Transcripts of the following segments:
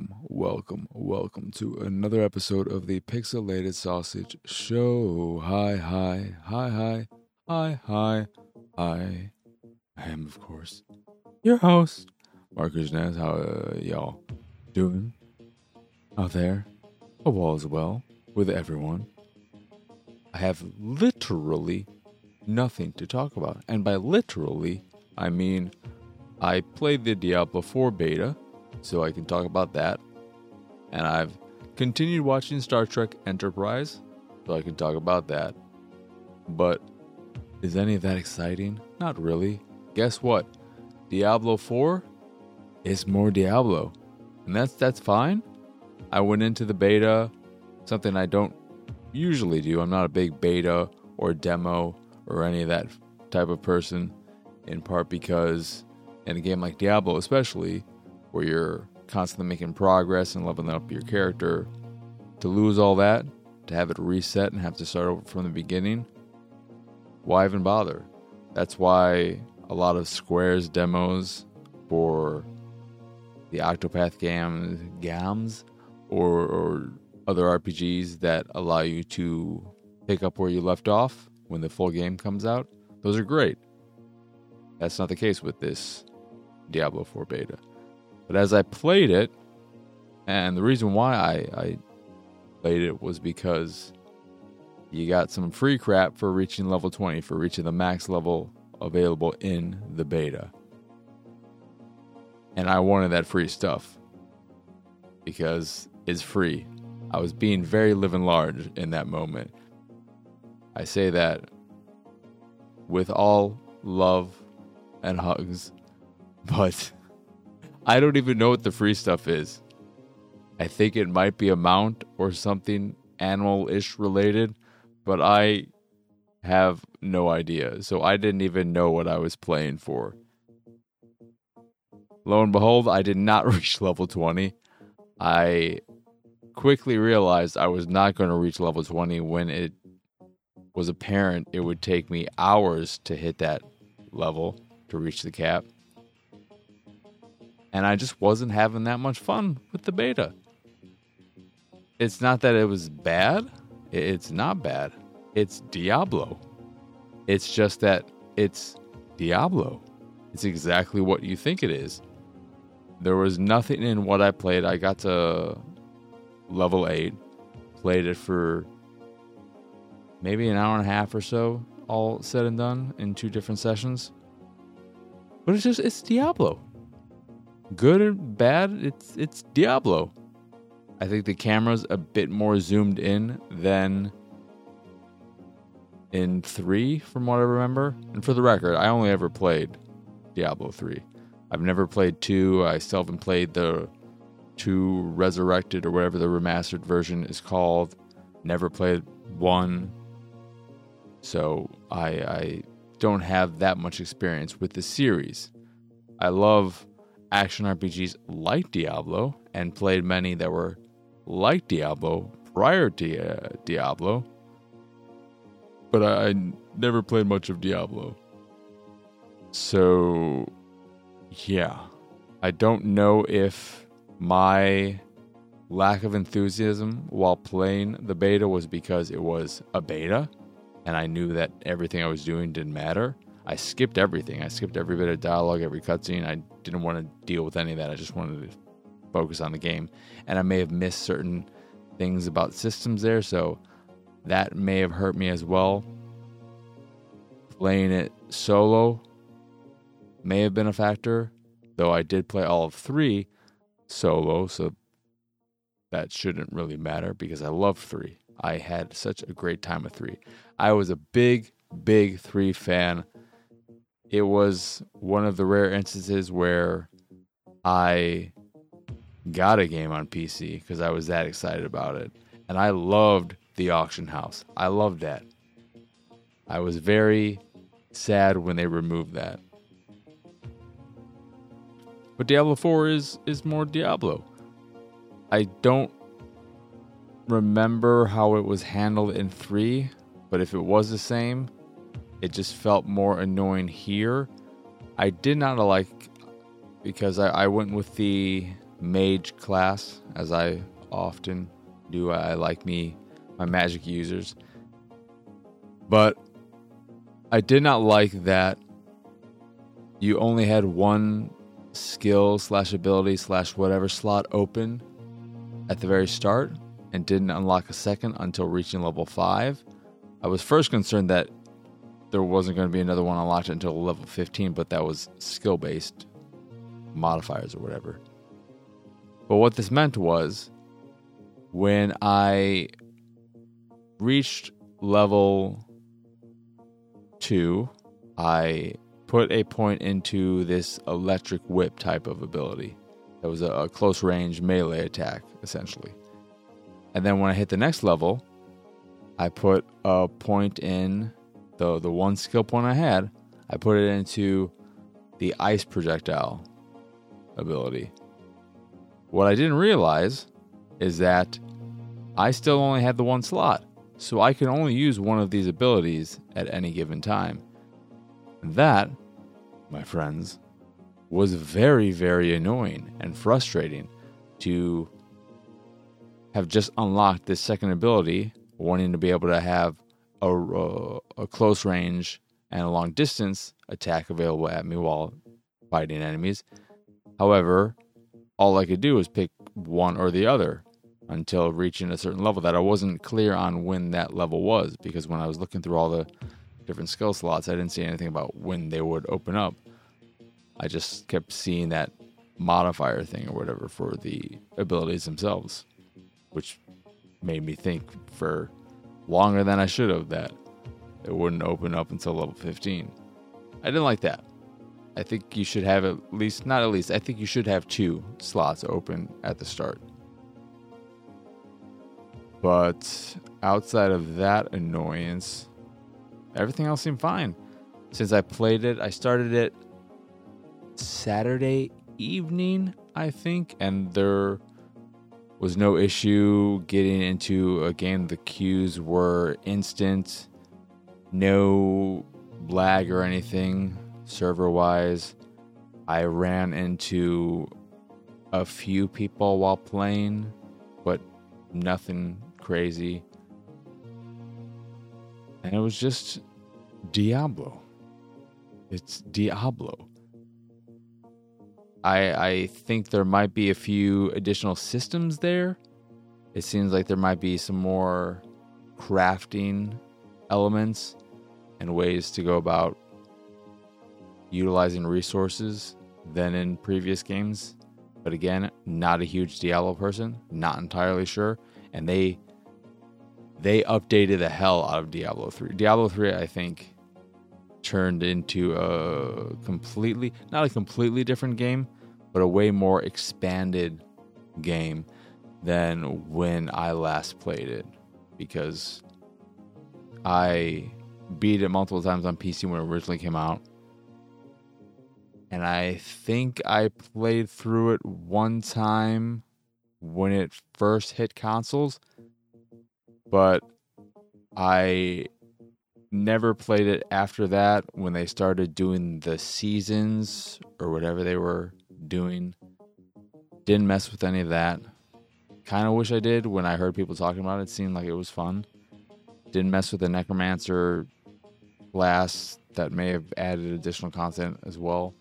welcome, welcome, welcome to another episode of the Pixelated Sausage Show. Hi, hi, hi, hi, hi, hi, hi. I am, of course, your host, Marcus Nez. How uh, y'all doing out there? Hope all is well with everyone. I have literally nothing to talk about, and by literally, I mean I played the Diablo 4 beta, so I can talk about that. And I've continued watching Star Trek Enterprise, so I can talk about that. But is any of that exciting? Not really. Guess what? Diablo 4 is more Diablo. And that's that's fine. I went into the beta, something I don't usually do. I'm not a big beta or demo or any of that type of person, in part because in a game like Diablo, especially, where you're constantly making progress and leveling up your character, to lose all that, to have it reset and have to start over from the beginning, why even bother? That's why a lot of Square's demos for the Octopath Gams or, or other RPGs that allow you to pick up where you left off when the full game comes out, those are great. That's not the case with this Diablo 4 beta. But as I played it, and the reason why I, I played it was because you got some free crap for reaching level 20, for reaching the max level available in the beta. And I wanted that free stuff because it's free. I was being very living large in that moment. I say that with all love and hugs but I don't even know what the free stuff is. I think it might be a mount or something animal ish related, but I have no idea. So I didn't even know what I was playing for. Lo and behold, I did not reach level 20. I quickly realized I was not going to reach level 20 when it was apparent it would take me hours to hit that level to reach the cap and I just wasn't having that much fun with the beta. It's not that it was bad, it's not bad. It's Diablo. It's just that it's Diablo. It's exactly what you think it is. There was nothing in what I played. I got to level 8, played it for maybe an hour and a half or so, all said and done in two different sessions. But it's just, it's Diablo good or bad, it's it's Diablo. I think the camera's a bit more zoomed in than in 3 from what I remember. And for the record, I only ever played Diablo 3. I've never played 2. I still haven't played the 2 Resurrected or whatever the remastered version is called. Never played 1. So I I don't have that much experience with the series. I love action RPGs like Diablo and played many that were like Diablo prior to uh, Diablo, but I, I never played much of Diablo. So, yeah, I don't know if my lack of enthusiasm while playing the beta was because it was a beta and I knew that everything I was doing didn't matter I skipped everything. I skipped every bit of dialogue, every cutscene. I didn't want to deal with any of that. I just wanted to focus on the game. And I may have missed certain things about systems there, so that may have hurt me as well. Playing it solo may have been a factor, though I did play all of three solo, so that shouldn't really matter because I love three. I had such a great time with three. I was a big, big three fan it was one of the rare instances where I got a game on PC because I was that excited about it. And I loved the auction house. I loved that. I was very sad when they removed that. But Diablo 4 is is more Diablo. I don't remember how it was handled in 3, but if it was the same, it just felt more annoying here. I did not like because I, I went with the mage class as I often do. I, I like me my magic users, but I did not like that you only had one skill slash ability slash whatever slot open at the very start and didn't unlock a second until reaching level 5. I was first concerned that there wasn't going to be another one unlocked until level 15, but that was skill based modifiers or whatever. But what this meant was when I reached level 2, I put a point into this electric whip type of ability. That was a, a close range melee attack, essentially. And then when I hit the next level, I put a point in the the one skill point I had. I put it into the ice projectile ability. What I didn't realize is that I still only had the one slot, so I can only use one of these abilities at any given time. That, my friends, was very, very annoying and frustrating to have just unlocked this second ability, wanting to be able to have a, a, close range and a long distance attack available at me while fighting enemies. However, all I could do was pick one or the other until reaching a certain level that I wasn't clear on when that level was because when I was looking through all the different skill slots, I didn't see anything about when they would open up. I just kept seeing that modifier thing or whatever for the abilities themselves which made me think for longer than I should have that it wouldn't open up until level 15. I didn't like that. I think you should have at least, not at least, I think you should have two slots open at the start. But outside of that annoyance, everything else seemed fine. Since I played it, I started it Saturday evening, I think, and there was no issue getting into a game. The queues were instant, no lag or anything server wise. I ran into a few people while playing, but nothing crazy. And it was just Diablo. It's Diablo. I I think there might be a few additional systems there. It seems like there might be some more crafting elements and ways to go about utilizing resources than in previous games. But again, not a huge Diablo person, not entirely sure. And they they updated the hell out of Diablo 3. Diablo 3, I think, turned into a completely, not a completely different game, but a way more expanded game than when I last played it because I beat it multiple times on PC when it originally came out. And I think I played through it one time when it first hit consoles, but I never played it after that when they started doing the seasons or whatever they were doing. Didn't mess with any of that. Kind of wish I did when I heard people talking about it. it. Seemed like it was fun. Didn't mess with the Necromancer class that may have added additional content as well.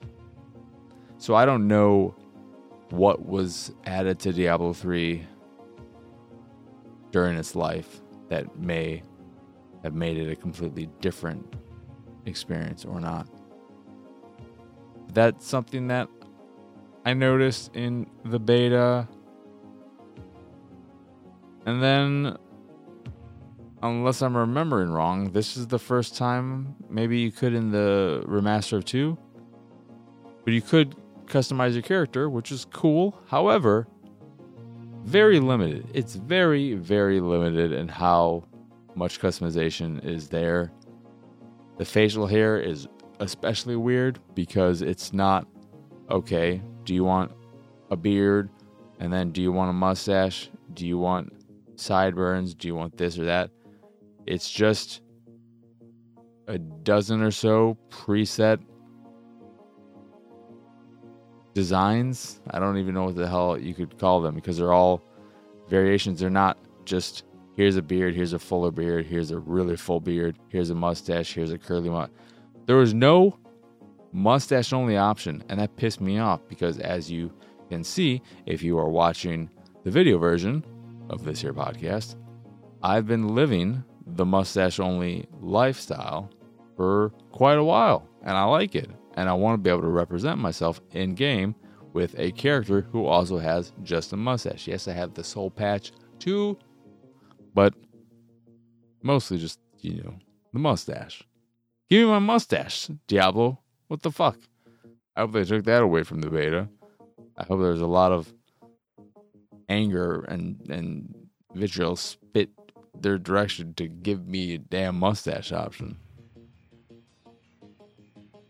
So I don't know what was added to Diablo 3 during its life that may have made it a completely different experience or not. That's something that I noticed in the beta. And then, unless I'm remembering wrong, this is the first time, maybe you could in the remaster of 2, but you could customize your character, which is cool. However, very limited. It's very, very limited in how much customization is there. The facial hair is especially weird because it's not okay. Do you want a beard? And then do you want a mustache? Do you want sideburns? Do you want this or that? It's just a dozen or so preset designs. I don't even know what the hell you could call them because they're all variations. They're not just here's a beard, here's a fuller beard, here's a really full beard, here's a mustache, here's a curly one. There was no mustache only option, and that pissed me off because as you can see, if you are watching the video version of this here podcast, I've been living the mustache only lifestyle for quite a while, and I like it. And I want to be able to represent myself in game with a character who also has just a mustache. Yes, I have the soul patch too, but mostly just, you know, the mustache. Give me my mustache, Diablo. What the fuck? I hope they took that away from the beta. I hope there's a lot of anger and and vitriol spit their direction to give me a damn mustache option.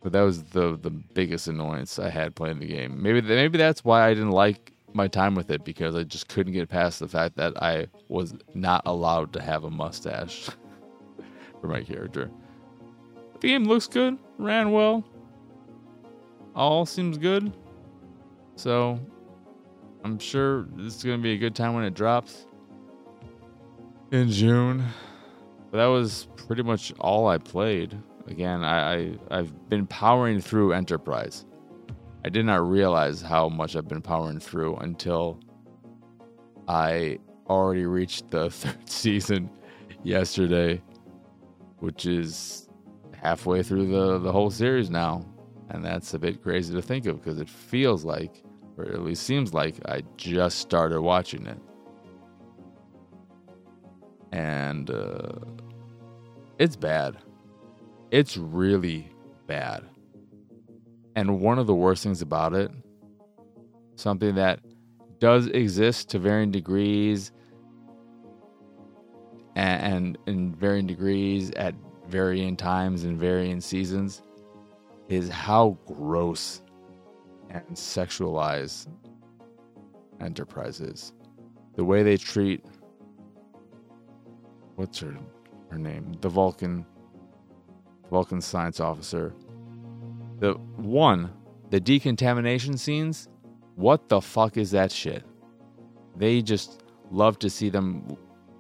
But that was the the biggest annoyance I had playing the game. Maybe maybe that's why I didn't like my time with it because I just couldn't get past the fact that I was not allowed to have a mustache for my character. The game looks good, ran well, all seems good. So I'm sure this is going to be a good time when it drops in June. But that was pretty much all I played. Again, I, I I've been powering through Enterprise. I did not realize how much I've been powering through until I already reached the third season yesterday, which is halfway through the, the whole series now. And that's a bit crazy to think of because it feels like, or at least seems like, I just started watching it. And uh, it's bad. It's really bad. And one of the worst things about it, something that does exist to varying degrees and, in varying degrees at varying times and varying seasons, is how gross and sexualized Enterprise is. The way they treat what's her her name? The Vulcan Vulcan science officer. The one, the decontamination scenes, what the fuck is that shit? They just love to see them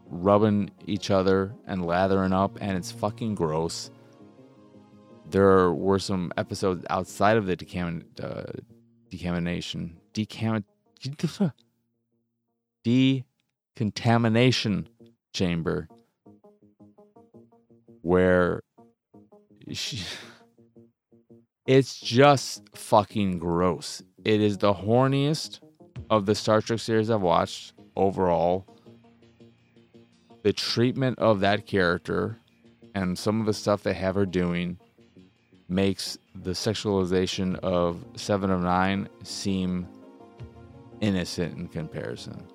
rubbing each other and lathering up and it's fucking gross there were some episodes outside of the decam- uh, decontamination decam- decontamination chamber where she, it's just fucking gross. It is the horniest of the Star Trek series I've watched overall. The treatment of that character and some of the stuff they have her doing makes the sexualization of Seven of Nine seem innocent in comparison.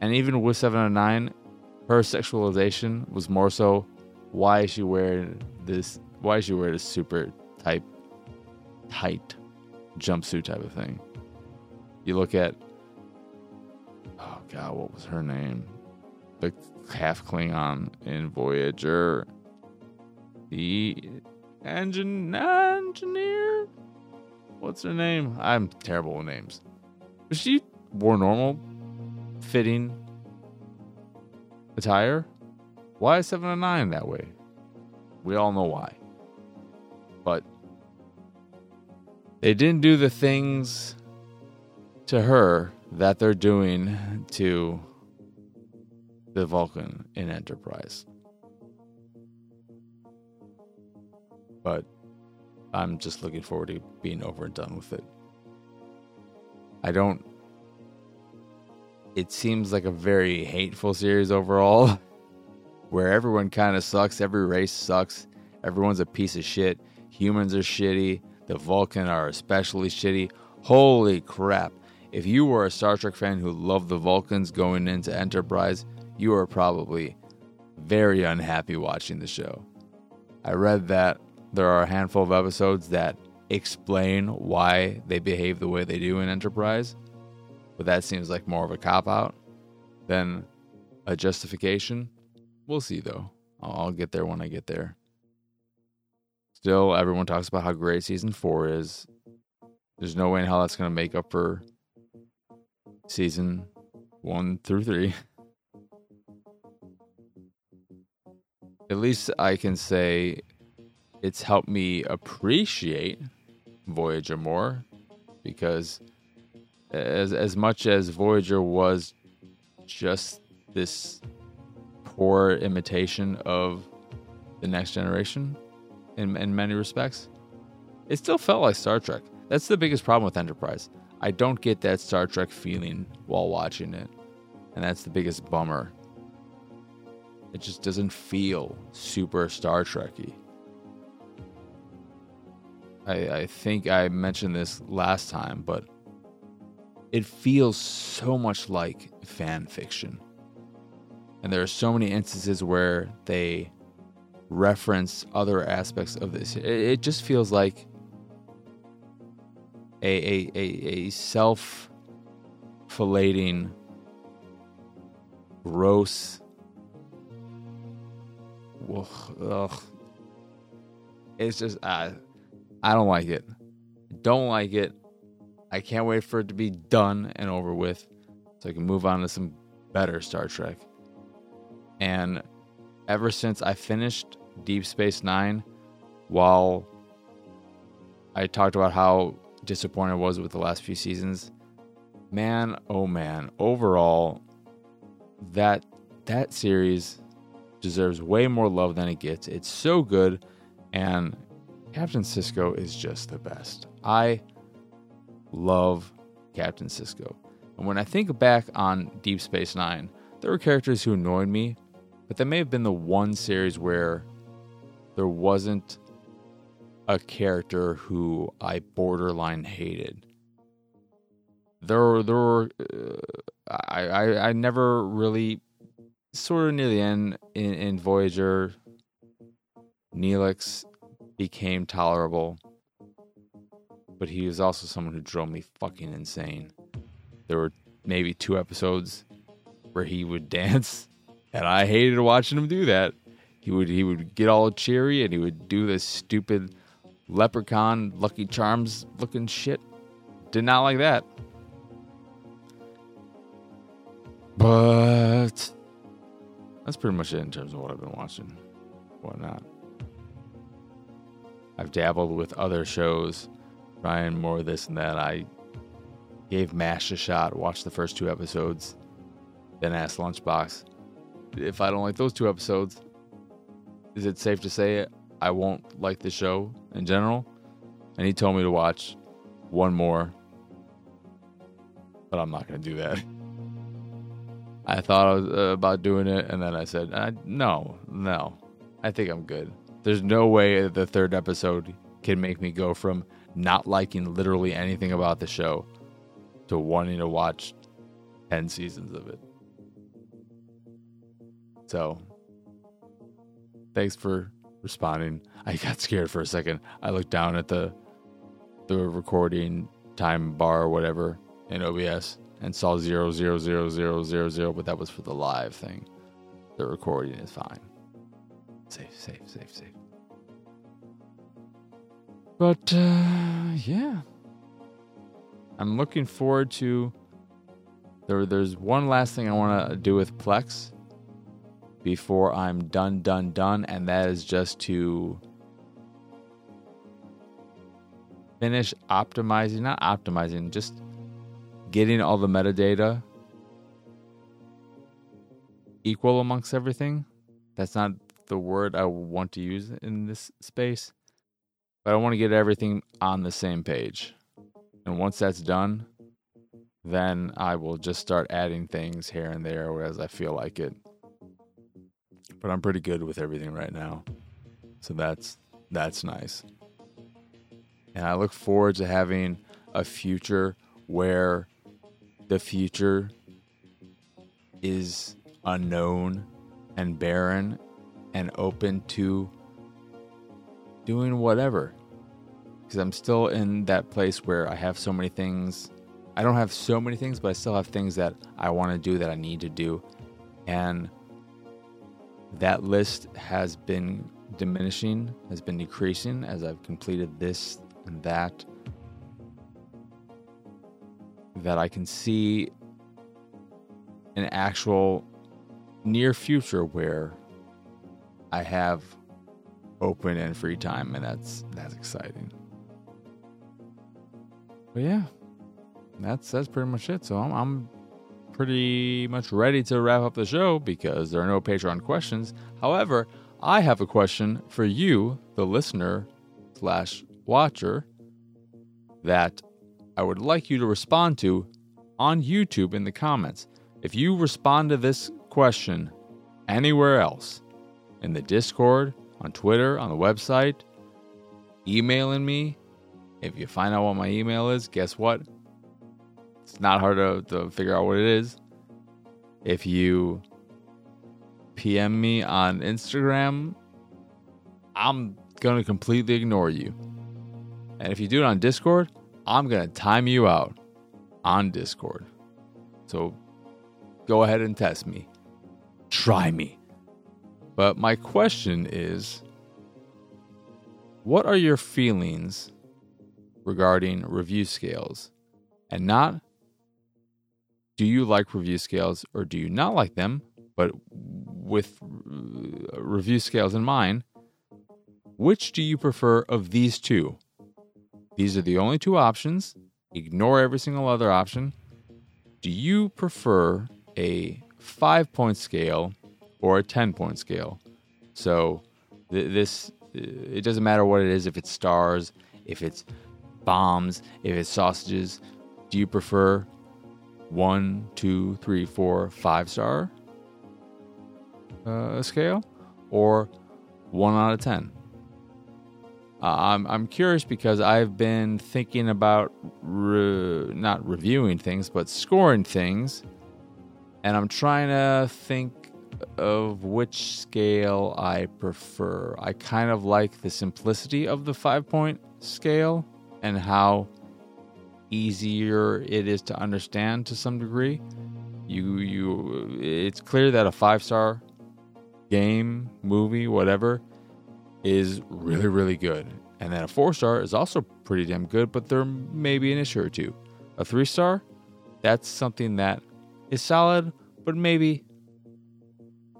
And even with Seven of Nine, her sexualization was more so why is she wearing this why is she wearing this super type tight jumpsuit type of thing. You look at oh god, what was her name? The half Klingon in Voyager. The engine engineer. What's her name? I'm terrible with names. But she wore normal fitting attire. Why seven and nine that way? We all know why. But they didn't do the things to her that they're doing to the Vulcan in Enterprise. but I'm just looking forward to being over and done with it. I don't. It seems like a very hateful series overall, where everyone kind of sucks, every race sucks, everyone's a piece of shit, humans are shitty, the Vulcan are especially shitty. Holy crap. If you were a Star Trek fan who loved the Vulcans going into Enterprise, you are probably very unhappy watching the show. I read that there are a handful of episodes that explain why they behave the way they do in Enterprise, but that seems like more of a cop out than a justification. We'll see though. I'll get there when I get there. Still, everyone talks about how great season four is. There's no way in hell that's going to make up for season one through three. At least I can say it's helped me appreciate Voyager more because as as much as Voyager was just this poor imitation of the next generation in in many respects, it still felt like Star Trek. That's the biggest problem with Enterprise. I don't get that Star Trek feeling while watching it. And that's the biggest bummer. It just doesn't feel super Star Trekky. I, I think I mentioned this last time, but it feels so much like fan fiction. And there are so many instances where they reference other aspects of this. It, it just feels like a a, a, a self fillating gross ugh, ugh. it's just uh, I don't like it. Don't like it. I can't wait for it to be done and over with so I can move on to some better Star Trek. And ever since I finished Deep Space Nine, while I talked about how disappointed I was with the last few seasons, man, oh man, overall, that that series deserves way more love than it gets. It's so good, and Captain Sisko is just the best. I love Captain Sisko. And when I think back on Deep Space Nine, there were characters who annoyed me, but that may have been the one series where there wasn't a character who I borderline hated. There were, there were, uh, I, I, I never really, sort of near the end in, in Voyager, Neelix became tolerable, but he was also someone who drove me fucking insane. There were maybe two episodes where he would dance, and I hated watching him do that. He would he would get all cheery and he would do this stupid leprechaun Lucky Charms looking shit. Did not like that. But that's pretty much it in terms of what I've been watching, whatnot. I've dabbled with other shows, trying more of this and that. I gave MASH a shot, watched the first two episodes, then asked Lunchbox if I don't like those two episodes. Is it safe to say I won't like the show in general? And he told me to watch one more, but I'm not going to do that. I thought uh, about doing it, and then I said, uh, no, no, I think I'm good. There's no way the third episode can make me go from not liking literally anything about the show to wanting to watch 10 seasons of it. So, thanks for responding. I got scared for a second. I looked down at the the recording time bar or whatever in OBS and saw zero zero zero zero zero zero, but that was for the live thing. The recording is fine. Safe, safe, safe, safe. But uh, yeah, I'm looking forward to. There, there's one last thing I want to do with Plex before I'm done, done, done, and that is just to finish optimizing, not optimizing, just getting all the metadata equal amongst everything. That's not the word I want to use in this space, but I want to get everything on the same page. And once that's done, then I will just start adding things here and there as I feel like it. But I'm pretty good with everything right now. So that's that's nice. And I look forward to having a future where the future is unknown and barren and open to doing whatever. Because I'm still in that place where I have so many things. I don't have so many things, but I still have things that I want to do that I need to do. And that list has been diminishing, has been decreasing as I've completed this and that. that I can see an actual near future where I have open and free time, and that's that's exciting. But yeah, that's that's pretty much it. So I'm, I'm pretty much ready to wrap up the show because there are no Patreon questions. However, I have a question for you, the listener slash watcher, that I would like you to respond to on YouTube in the comments. If you respond to this question anywhere else, in the Discord, on Twitter, on the website, emailing me, if you find out what my email is, guess what? It's not hard to, to figure out what it is. If you PM me on Instagram, I'm going to completely ignore you. And if you do it on Discord, I'm going to time you out on Discord. So go ahead and test me. Try me. But my question is what are your feelings regarding review scales? And not do you like review scales or do you not like them? But with uh, review scales in mind, which do you prefer of these two? These are the only two options. Ignore every single other option. Do you prefer a five point scale or a 10 point scale? So, th- this, it doesn't matter what it is, if it's stars, if it's bombs, if it's sausages. Do you prefer one, two, three, four, five star uh, scale, or one out of ten. Uh, I'm I'm curious because I've been thinking about re- not reviewing things, but scoring things, and I'm trying to think of which scale I prefer. I kind of like the simplicity of the five point scale and how easier it is to understand to some degree. You you it's clear that a five star game, movie, whatever is really really good. And then a four star is also pretty damn good, but there may be an issue or two. A three star, that's something that is solid, but maybe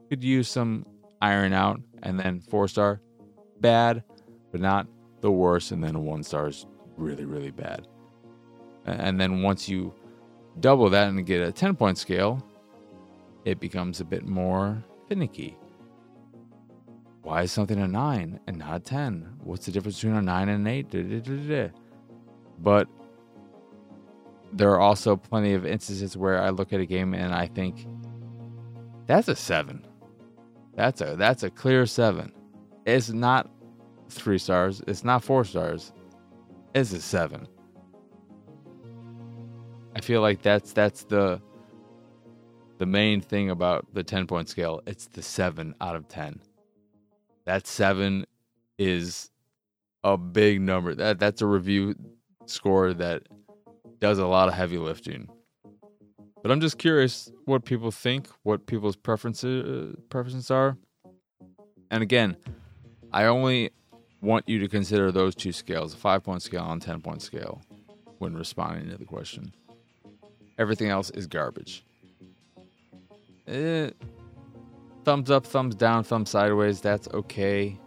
could use some iron out. And then four star, bad, but not the worst. And then a one star is really, really bad. And then once you double that and get a 10 point scale, it becomes a bit more finicky. Why is something a 9 and not a 10? What's the difference between a 9 and an 8? Da, da, da, but there are also plenty of instances where I look at a game and I think that's a 7. That's a that's a clear 7. It's not 3 stars, it's not 4 stars. It's a 7. Feel like that's that's the the main thing about the 10 point scale. It's the 7 out of 10. That 7 is a big number. That that's a review score that does a lot of heavy lifting. But I'm just curious what people think, what people's preferences uh, preferences are. And again, I only want you to consider those two scales, a 5 point scale and 10 point scale when responding to the question. Everything else is garbage. Eh, thumbs up, thumbs down, thumbs sideways, that's okay.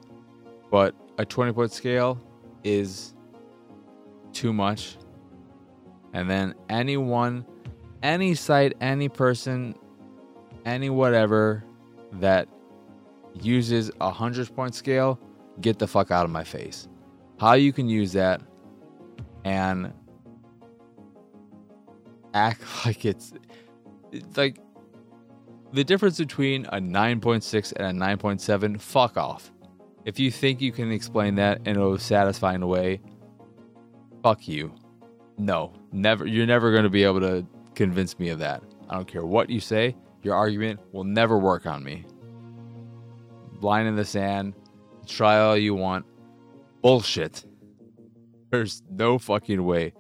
But a 20 point scale is too much. And then anyone, any site, any person, any whatever that uses a 100 point scale, get the fuck out of my face. How you can use that and act like it's, it's like the difference between a 9.6 and a 9.7 fuck off. If you think you can explain that in a satisfying way fuck you. No never you're never going to be able to convince me of that. I don't care what you say your argument will never work on me. Line in the sand try all you want. Bullshit. There's no fucking way.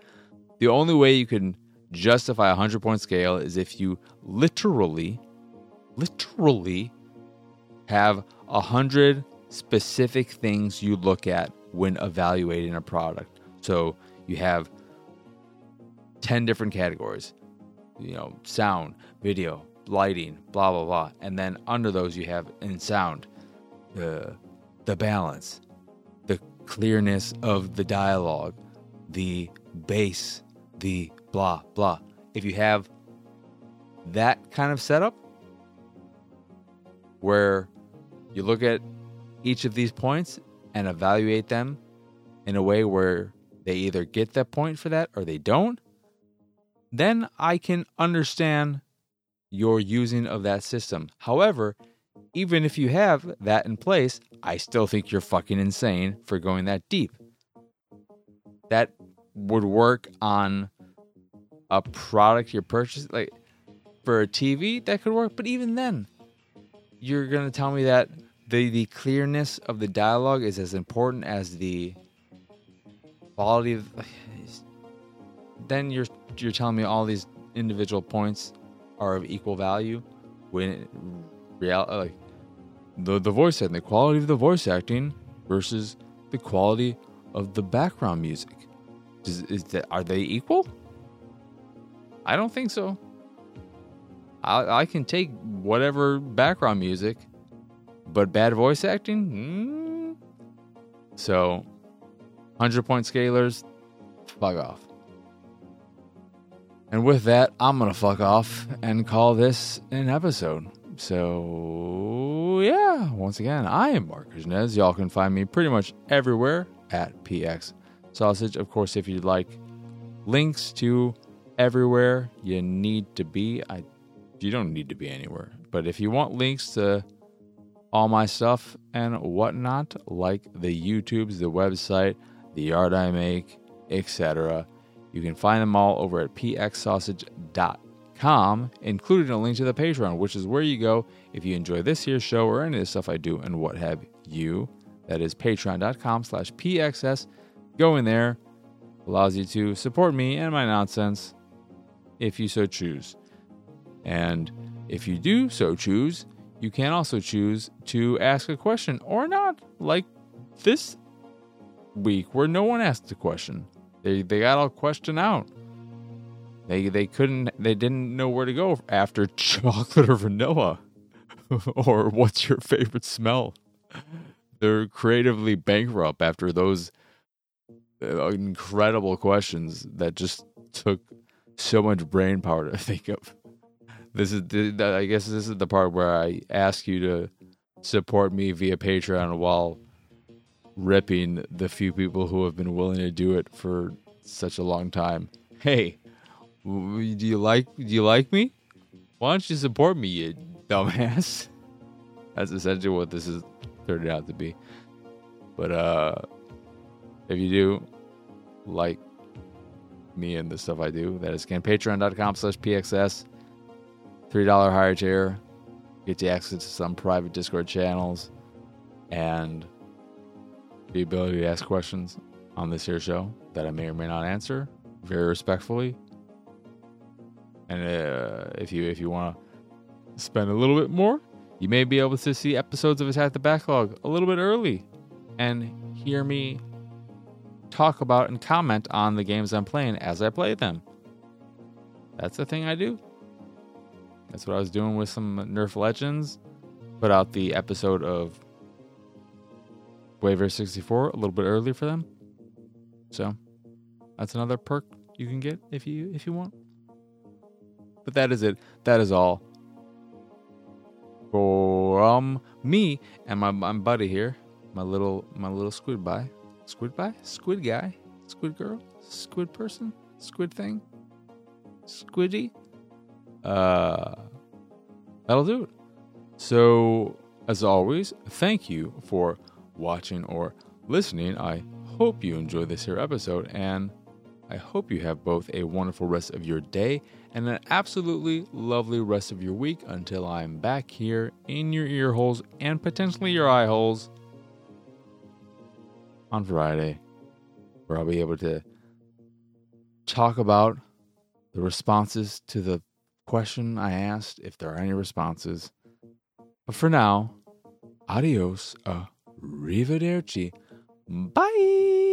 The only way you can justify a 100 point scale is if you literally, literally have a 100 specific things you look at when evaluating a product. So you have 10 different categories. You know, sound, video, lighting, blah blah blah. And then under those you have in sound the the balance, the clearness of the dialogue, the bass, the blah blah. If you have that kind of setup where you look at each of these points and evaluate them in a way where they either get that point for that or they don't, then I can understand your using of that system. However, even if you have that in place, I still think you're fucking insane for going that deep. That would work on a product you're purchasing. Like for a TV, that could work. But even then, you're to tell me that the, the clearness of the dialogue is as important as the quality of. Then you're you're telling me all these individual points are of equal value when real like the the voice acting, the quality of the voice acting versus the quality of the background music. Is, is that are they equal? I don't think so. I, I can take whatever background music, but bad voice acting. Mm. So, hundred point scalers, fuck off. And with that, I'm gonna fuck off and call this an episode. So yeah, once again, I am Marcus Nez. Y'all can find me pretty much everywhere at PX Sausage. Of course, if you'd like links to everywhere you need to be, I you don't need to be anywhere. But if you want links to all my stuff and whatnot, like the YouTubes, the website, the art I make, etc., you can find them all over at pxsausage.com, including a link to the Patreon, which is where you go if you enjoy this here show or any of the stuff I do and what have you. That is patreon.com slash pxs. Go in there. Allows you to support me and my nonsense if you so choose. And if you do so choose, you can also choose to ask a question or not, like this week where no one asked a question. They they got all question out. They they couldn't they didn't know where to go after chocolate or vanilla, or what's your favorite smell. They're creatively bankrupt after those uh, incredible questions that just took so much brain power to think of. This is the, I guess this is the part where I ask you to support me via Patreon while ripping the few people who have been willing to do it for such a long time. Hey, do you like do you like me? Why don't you support me, you dumbass? That's essentially what this is turned out to be. But uh if you do like me and the stuff I do, that is again patreon.com slash pxs. $3 higher tier. Get you access to some private Discord channels and the ability to ask questions on this here show that I may or may not answer very respectfully. And uh, if you if you want to spend a little bit more, you may be able to see episodes of Attack the Backlog a little bit early and hear me talk about and comment on the games I'm playing as I play them. That's the thing I do. That's what I was doing with some Nerf Legends. Put out the episode of Waiver 64 a little bit early for them. So that's another perk you can get if you if you want. But that is it. That is all. From me and my, my buddy here, my little my little squid guy, squid guy, squid guy, squid girl, squid person, squid thing, squiddy. Uh, that'll do it. So, as always, thank you for watching or listening. I hope you enjoy this here episode, and I hope you have both a wonderful rest of your day and an absolutely lovely rest of your week until I'm back here in your ear holes and potentially your eye holes on Friday, where I'll be able to talk about the responses to the question I asked, if there are any responses. But for now, adios, arrivederci, bye.